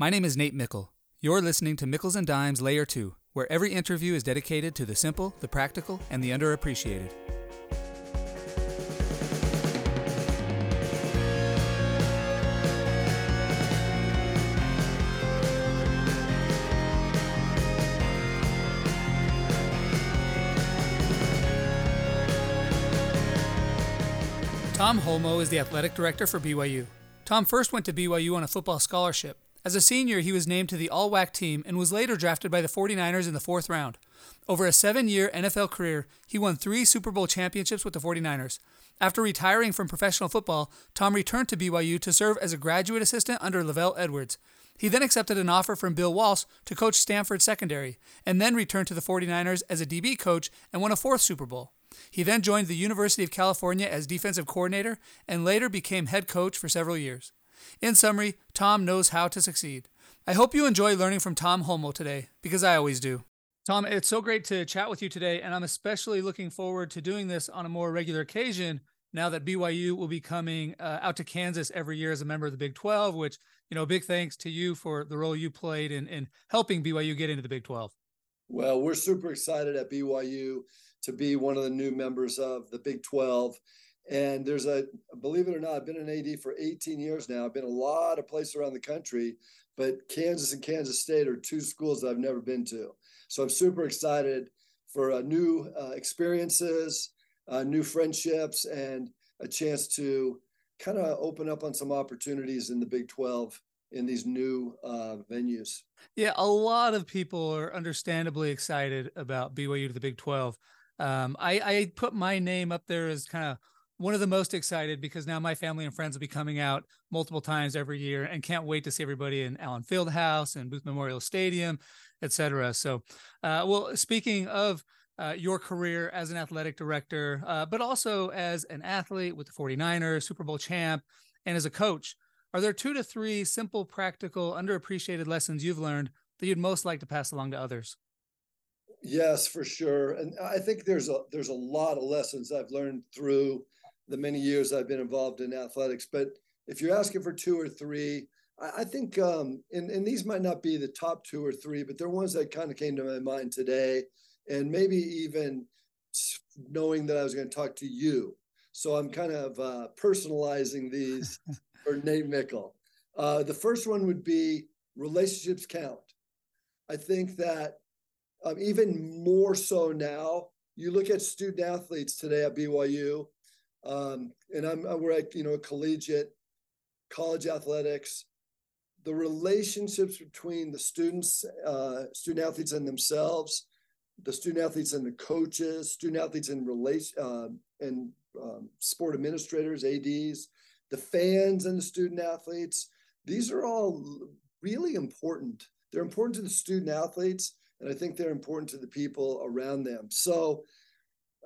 My name is Nate Mickle. You're listening to Mickles and Dimes Layer 2, where every interview is dedicated to the simple, the practical, and the underappreciated. Tom Holmoe is the athletic director for BYU. Tom first went to BYU on a football scholarship. As a senior, he was named to the All WAC team and was later drafted by the 49ers in the fourth round. Over a seven year NFL career, he won three Super Bowl championships with the 49ers. After retiring from professional football, Tom returned to BYU to serve as a graduate assistant under LaVell Edwards. He then accepted an offer from Bill Walsh to coach Stanford secondary, and then returned to the 49ers as a DB coach and won a fourth Super Bowl. He then joined the University of California as defensive coordinator and later became head coach for several years. In summary, Tom knows how to succeed. I hope you enjoy learning from Tom Holmoe today, because I always do. Tom, it's so great to chat with you today, and I'm especially looking forward to doing this on a more regular occasion now that BYU will be coming uh, out to Kansas every year as a member of the Big 12, which, you know, big thanks to you for the role you played in, in helping BYU get into the Big 12. Well, we're super excited at BYU to be one of the new members of the Big 12. And there's a, believe it or not, I've been an AD for 18 years now. I've been a lot of places around the country, but Kansas and Kansas State are two schools that I've never been to. So I'm super excited for uh, new uh, experiences, uh, new friendships, and a chance to kind of open up on some opportunities in the Big 12 in these new uh, venues. Yeah, a lot of people are understandably excited about BYU to the Big 12. Um, I, I put my name up there as kind of one of the most excited because now my family and friends will be coming out multiple times every year and can't wait to see everybody in Allen Fieldhouse and Booth Memorial Stadium, etc. So, uh, well, speaking of uh, your career as an athletic director, uh, but also as an athlete with the 49ers, Super Bowl champ, and as a coach, are there two to three simple, practical, underappreciated lessons you've learned that you'd most like to pass along to others? Yes, for sure. And I think there's a there's a lot of lessons I've learned through the many years I've been involved in athletics. But if you're asking for two or three, I, I think um, and, and these might not be the top two or three, but they're ones that kind of came to my mind today. And maybe even knowing that I was going to talk to you. So I'm kind of uh, personalizing these for Nate Mickle. Uh, the first one would be relationships count. I think that um, even more so now, you look at student athletes today at BYU, um, and I'm we're at you know collegiate, college athletics. The relationships between the students, uh, student athletes and themselves, the student athletes and the coaches, student athletes and relation uh, and um, sport administrators, ads, the fans and the student athletes. These are all really important. They're important to the student athletes, and I think they're important to the people around them. So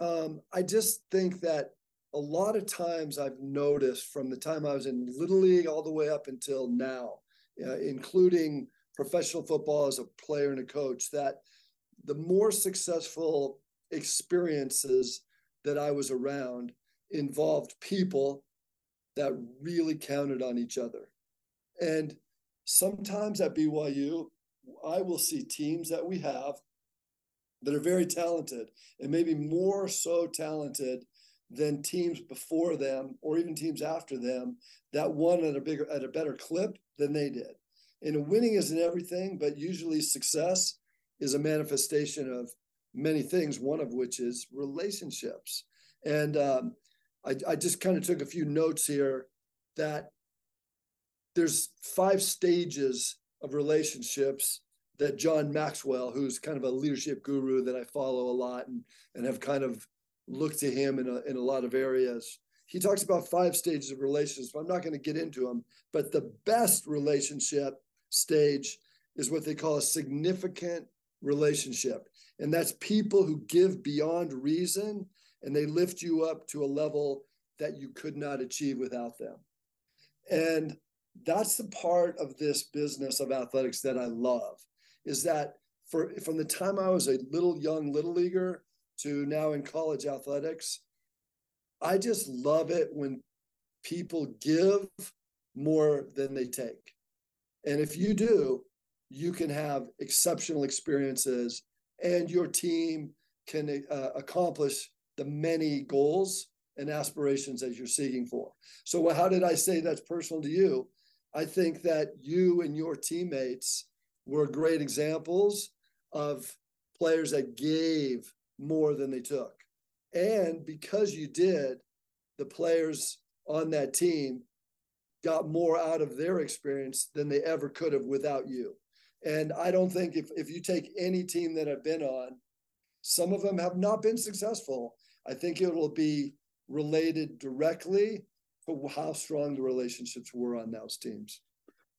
um, I just think that a lot of times I've noticed from the time I was in Little League all the way up until now, uh, including professional football as a player and a coach, that the more successful experiences that I was around involved people that really counted on each other. And sometimes at BYU, I will see teams that we have that are very talented and maybe more so talented than teams before them or even teams after them that won at a bigger at a better clip than they did. And winning isn't everything, but usually success is a manifestation of many things, one of which is relationships. And um, I, I just kind of took a few notes here that there's five stages of relationships that John Maxwell, who's kind of a leadership guru that I follow a lot and, and have kind of looked to him in a, in a lot of areas. He talks about five stages of relationships. I'm not going to get into them, but the best relationship stage is what they call a significant relationship. And that's people who give beyond reason and they lift you up to a level that you could not achieve without them. And that's the part of this business of athletics that I love is that for from the time I was a little young little leaguer to now in college athletics, I just love it when people give more than they take. And if you do, you can have exceptional experiences and your team can uh, accomplish the many goals and aspirations that you're seeking for. So, how did I say that's personal to you? I think that you and your teammates were great examples of players that gave more than they took. And because you did, the players on that team got more out of their experience than they ever could have without you. And I don't think if, if you take any team that I've been on, some of them have not been successful. I think it'll be related directly to how strong the relationships were on those teams.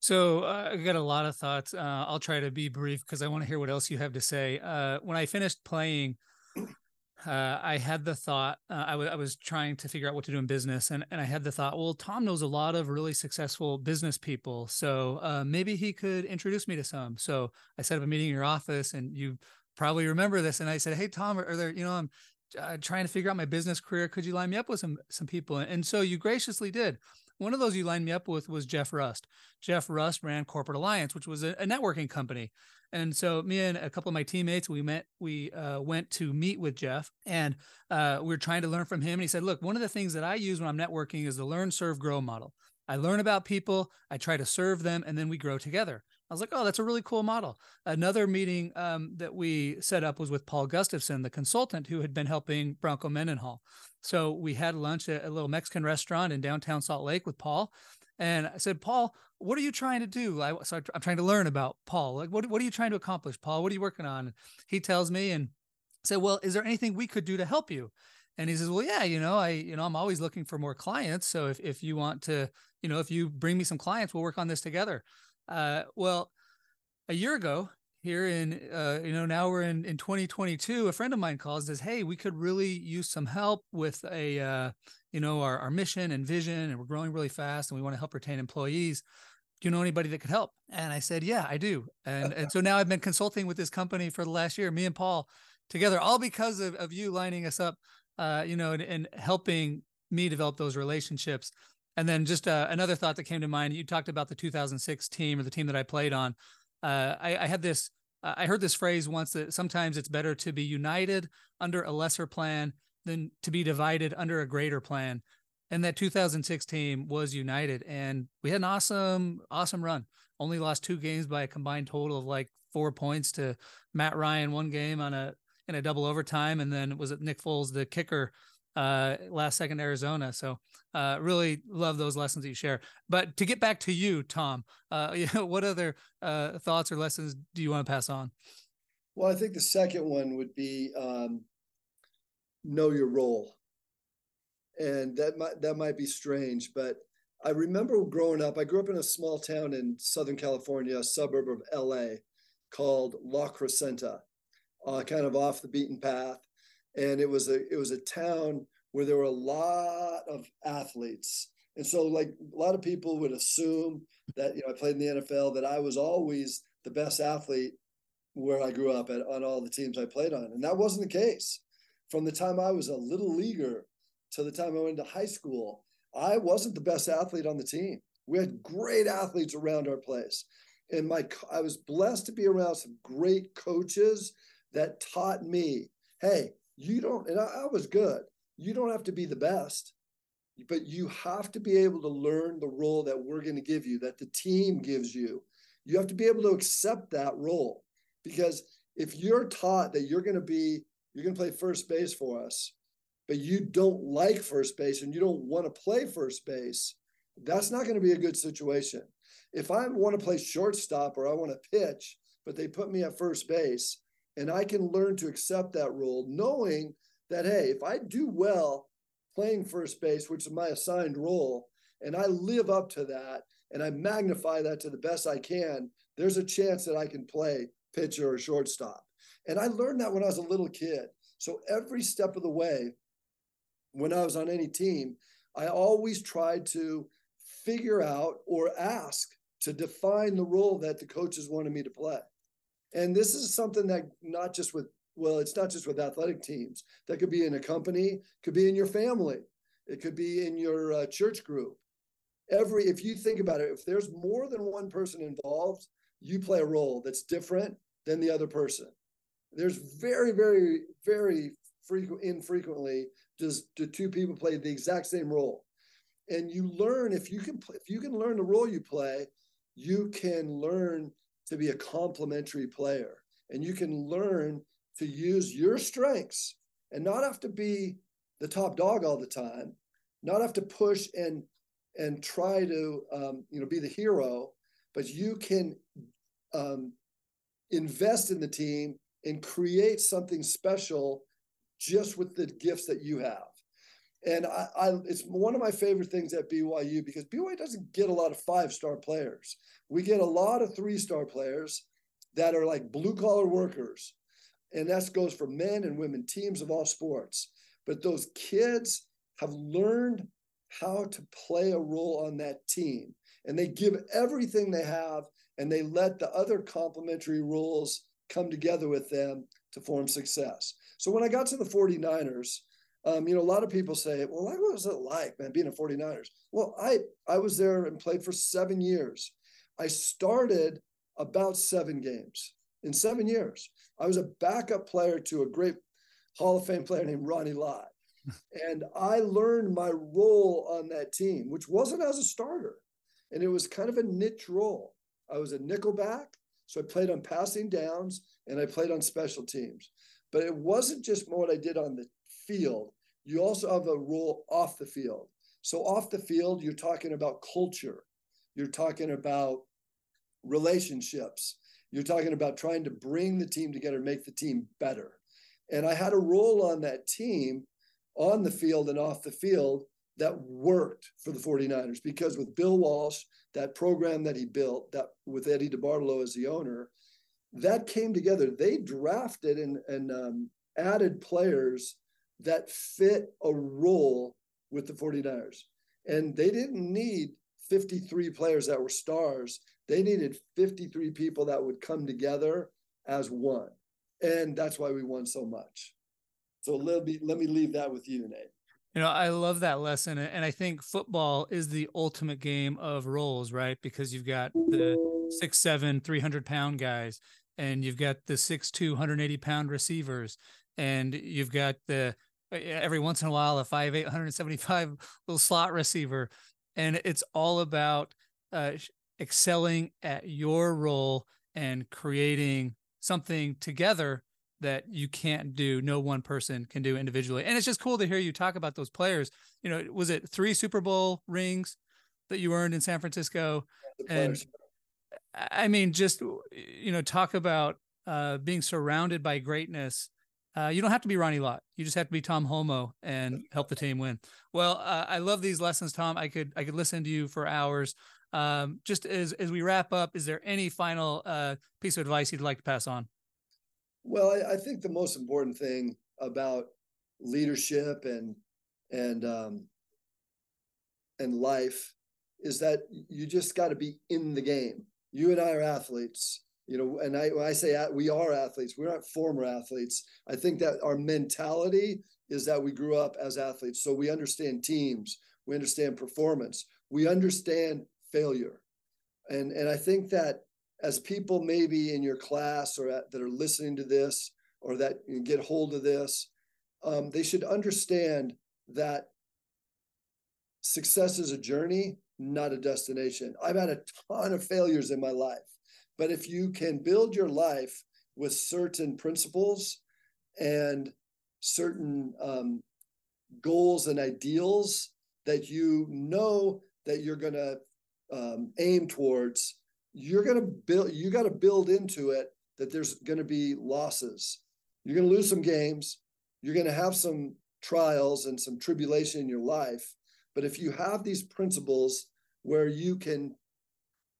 So uh, I got a lot of thoughts. Uh, I'll try to be brief because I want to hear what else you have to say. Uh, when I finished playing, uh, I had the thought uh, I, w- I was trying to figure out what to do in business, and, and I had the thought, well, Tom knows a lot of really successful business people, so uh, maybe he could introduce me to some. So I set up a meeting in your office, and you probably remember this. And I said, hey, Tom, are, there, you know, I'm uh, trying to figure out my business career. Could you line me up with some some people? And so you graciously did. One of those you lined me up with was Jeff Rust. Jeff Rust ran Corporate Alliance, which was a, a networking company. And so me and a couple of my teammates, we met, we uh, went to meet with Jeff and uh, we are trying to learn from him. And he said, look, one of the things that I use when I'm networking is the learn, serve, grow model. I learn about people, I try to serve them, and then we grow together. I was like, oh, that's a really cool model. Another meeting um, that we set up was with Paul Gustavson, the consultant who had been helping Bronco Mendenhall. So we had lunch at a little Mexican restaurant in downtown Salt Lake with Paul. And I said, Paul, what are you trying to do? I, so I'm trying to learn about Paul. Like, what, what are you trying to accomplish, Paul? What are you working on? He tells me and said, well, is there anything we could do to help you? And he says, well, yeah, you know, I, you know, I'm always looking for more clients. So if, if you want to, you know, if you bring me some clients, we'll work on this together. Uh, well, a year ago here in, uh, you know, now we're in, in 2022, a friend of mine calls says, Hey, we could really use some help with a, uh, you know, our, our mission and vision, and we're growing really fast and we want to help retain employees. Do you know anybody that could help? And I said, yeah, I do. And, and so now I've been consulting with this company for the last year, me and Paul together, all because of, of you lining us up, uh, you know, and, and helping me develop those relationships. And then just uh, another thought that came to mind, you talked about the 2006 team or the team that I played on. Uh, I, I, had this, I heard this phrase once that sometimes it's better to be united under a lesser plan than to be divided under a greater plan. And that 2006 team was united, and we had an awesome, awesome run. Only lost two games by a combined total of like four points to Matt Ryan one game on a in a double overtime, and then was it Nick Foles, the kicker, uh, last second Arizona. So uh, really love those lessons that you share. But to get back to you, Tom, uh, you know, what other uh, thoughts or lessons do you want to pass on? Well, I think the second one would be um, know your role. And that might that might be strange, but I remember growing up. I grew up in a small town in Southern California, a suburb of LA, called La Crescenta, uh, kind of off the beaten path. And it was a it was a town where there were a lot of athletes, and so like a lot of people would assume that you know I played in the NFL that I was always the best athlete where I grew up at on all the teams I played on, and that wasn't the case from the time I was a little leaguer to the time I went to high school, I wasn't the best athlete on the team. We had great athletes around our place. And my I was blessed to be around some great coaches that taught me, hey, you don't, and I, I was good. You don't have to be the best, but you have to be able to learn the role that we're going to give you, that the team gives you. You have to be able to accept that role because if you're taught that you're going to be you're going to play first base for us, but you don't like first base and you don't want to play first base, that's not going to be a good situation. If I want to play shortstop or I want to pitch, but they put me at first base, and I can learn to accept that role, knowing that, hey, if I do well playing first base, which is my assigned role, and I live up to that and I magnify that to the best I can, there's a chance that I can play pitcher or shortstop. And I learned that when I was a little kid. So every step of the way, when I was on any team, I always tried to figure out or ask to define the role that the coaches wanted me to play. And this is something that not just with, well, it's not just with athletic teams, that could be in a company, could be in your family, it could be in your uh, church group. every if you think about it, if there's more than one person involved, you play a role that's different than the other person. There's very, very, very frequent infrequently does do two people play the exact same role. And you learn if you can if you can learn the role you play, you can learn to be a complementary player and you can learn to use your strengths and not have to be the top dog all the time, not have to push and and try to um, you know be the hero, but you can um, invest in the team and create something special just with the gifts that you have. And I, I, it's one of my favorite things at BYU because BYU doesn't get a lot of five star players. We get a lot of three star players that are like blue collar workers. And that goes for men and women, teams of all sports. But those kids have learned how to play a role on that team. And they give everything they have and they let the other complementary roles come together with them to form success. So when I got to the 49ers, um, you know, a lot of people say, well, what was it like, man, being a 49ers? Well, I, I was there and played for seven years. I started about seven games in seven years. I was a backup player to a great Hall of Fame player named Ronnie Lott. and I learned my role on that team, which wasn't as a starter. And it was kind of a niche role. I was a nickelback, so I played on passing downs and I played on special teams. But it wasn't just what I did on the field. You also have a role off the field. So off the field, you're talking about culture. You're talking about relationships. You're talking about trying to bring the team together, make the team better. And I had a role on that team on the field and off the field that worked for the 49ers because with Bill Walsh, that program that he built, that with Eddie DeBartolo as the owner, that came together. They drafted and, and um, added players that fit a role with the 49ers. And they didn't need 53 players that were stars. They needed 53 people that would come together as one. And that's why we won so much. So let me let me leave that with you, Nate. You know, I love that lesson. And I think football is the ultimate game of roles, right? Because you've got the six, seven, 300 pound guys, and you've got the six, 280 pound receivers, and you've got the every once in a while a five, 875 little slot receiver. And it's all about uh, excelling at your role and creating something together that you can't do no one person can do individually. And it's just cool to hear you talk about those players. You know was it three super bowl rings that you earned in san francisco? And i mean just you know talk about uh, being surrounded by greatness uh, you don't have to be Ronnie Lott. You just have to be Tom Holmoe and help the team win. Well, uh, I love these lessons, Tom. I could I could listen to you for hours. Um, just as as we wrap up, is there any final uh, piece of advice you'd like to pass on? Well, I, I think the most important thing about leadership and and um, and life is that you just got to be in the game. You and I are athletes, you know. And I when I say we are athletes, we're not former athletes. I think that our mentality is that we grew up as athletes, so we understand teams, we understand performance, we understand failure. And, and I think that as people maybe in your class or at, that are listening to this or that get hold of this, um, they should understand that success is a journey, not a destination. I've had a ton of failures in my life, but if you can build your life with certain principles and certain um, goals and ideals that you know that you're going to um, aim towards, you're going to build, you got to build into it that there's going to be losses. You're going to lose some games. You're going to have some trials and some tribulation in your life. But if you have these principles where you can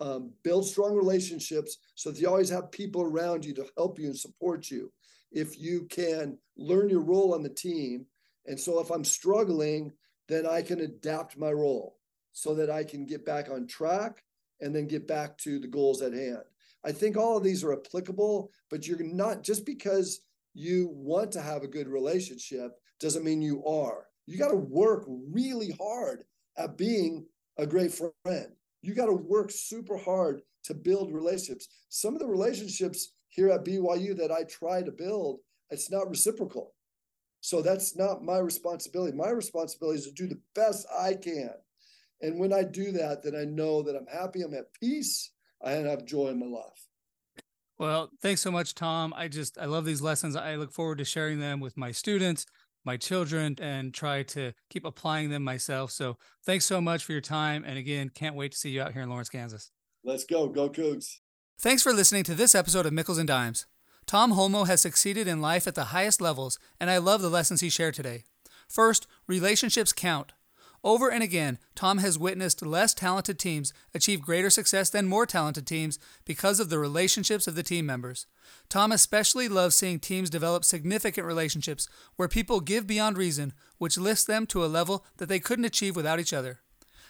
um, build strong relationships so that you always have people around you to help you and support you, if you can learn your role on the team. And so if I'm struggling, then I can adapt my role so that I can get back on track and then get back to the goals at hand. I think all of these are applicable, but you're not just because you want to have a good relationship doesn't mean you are. You got to work really hard at being a great friend. You got to work super hard to build relationships. Some of the relationships here at BYU that I try to build, it's not reciprocal. So that's not my responsibility. My responsibility is to do the best I can. And when I do that, then I know that I'm happy, I'm at peace, and I have joy in my life. Well, thanks so much, Tom. I just I love these lessons. I look forward to sharing them with my students, my children, and try to keep applying them myself. So thanks so much for your time. And again, can't wait to see you out here in Lawrence, Kansas. Let's go. Go Cougs. Thanks for listening to this episode of Mickles and Dimes. Tom Holmoe has succeeded in life at the highest levels, and I love the lessons he shared today. First, relationships count. Over and again, Tom has witnessed less talented teams achieve greater success than more talented teams because of the relationships of the team members. Tom especially loves seeing teams develop significant relationships where people give beyond reason, which lifts them to a level that they couldn't achieve without each other.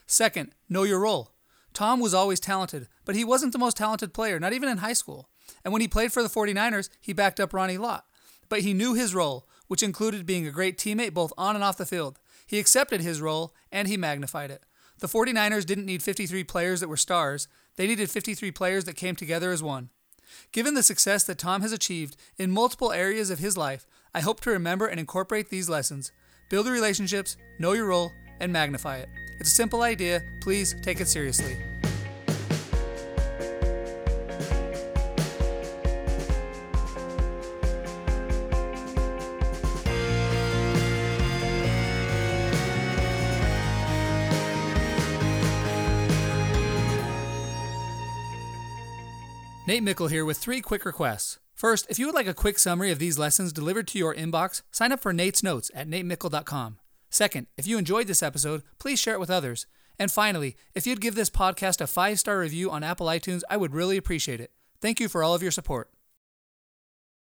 Second, know your role. Tom was always talented, but he wasn't the most talented player, not even in high school. And when he played for the 49ers, he backed up Ronnie Lott. But he knew his role, which included being a great teammate both on and off the field. He accepted his role and he magnified it. The 49ers didn't need 53 players that were stars, they needed 53 players that came together as one. Given the success that Tom has achieved in multiple areas of his life, I hope to remember and incorporate these lessons. Build relationships, know your role, and magnify it. It's a simple idea. Please take it seriously. Nate Mickle here with three quick requests. First, if you would like a quick summary of these lessons delivered to your inbox, sign up for Nate's Notes at natemickle.com. Second, if you enjoyed this episode, please share it with others. And finally, if you'd give this podcast a five star review on Apple iTunes, I would really appreciate it. Thank you for all of your support.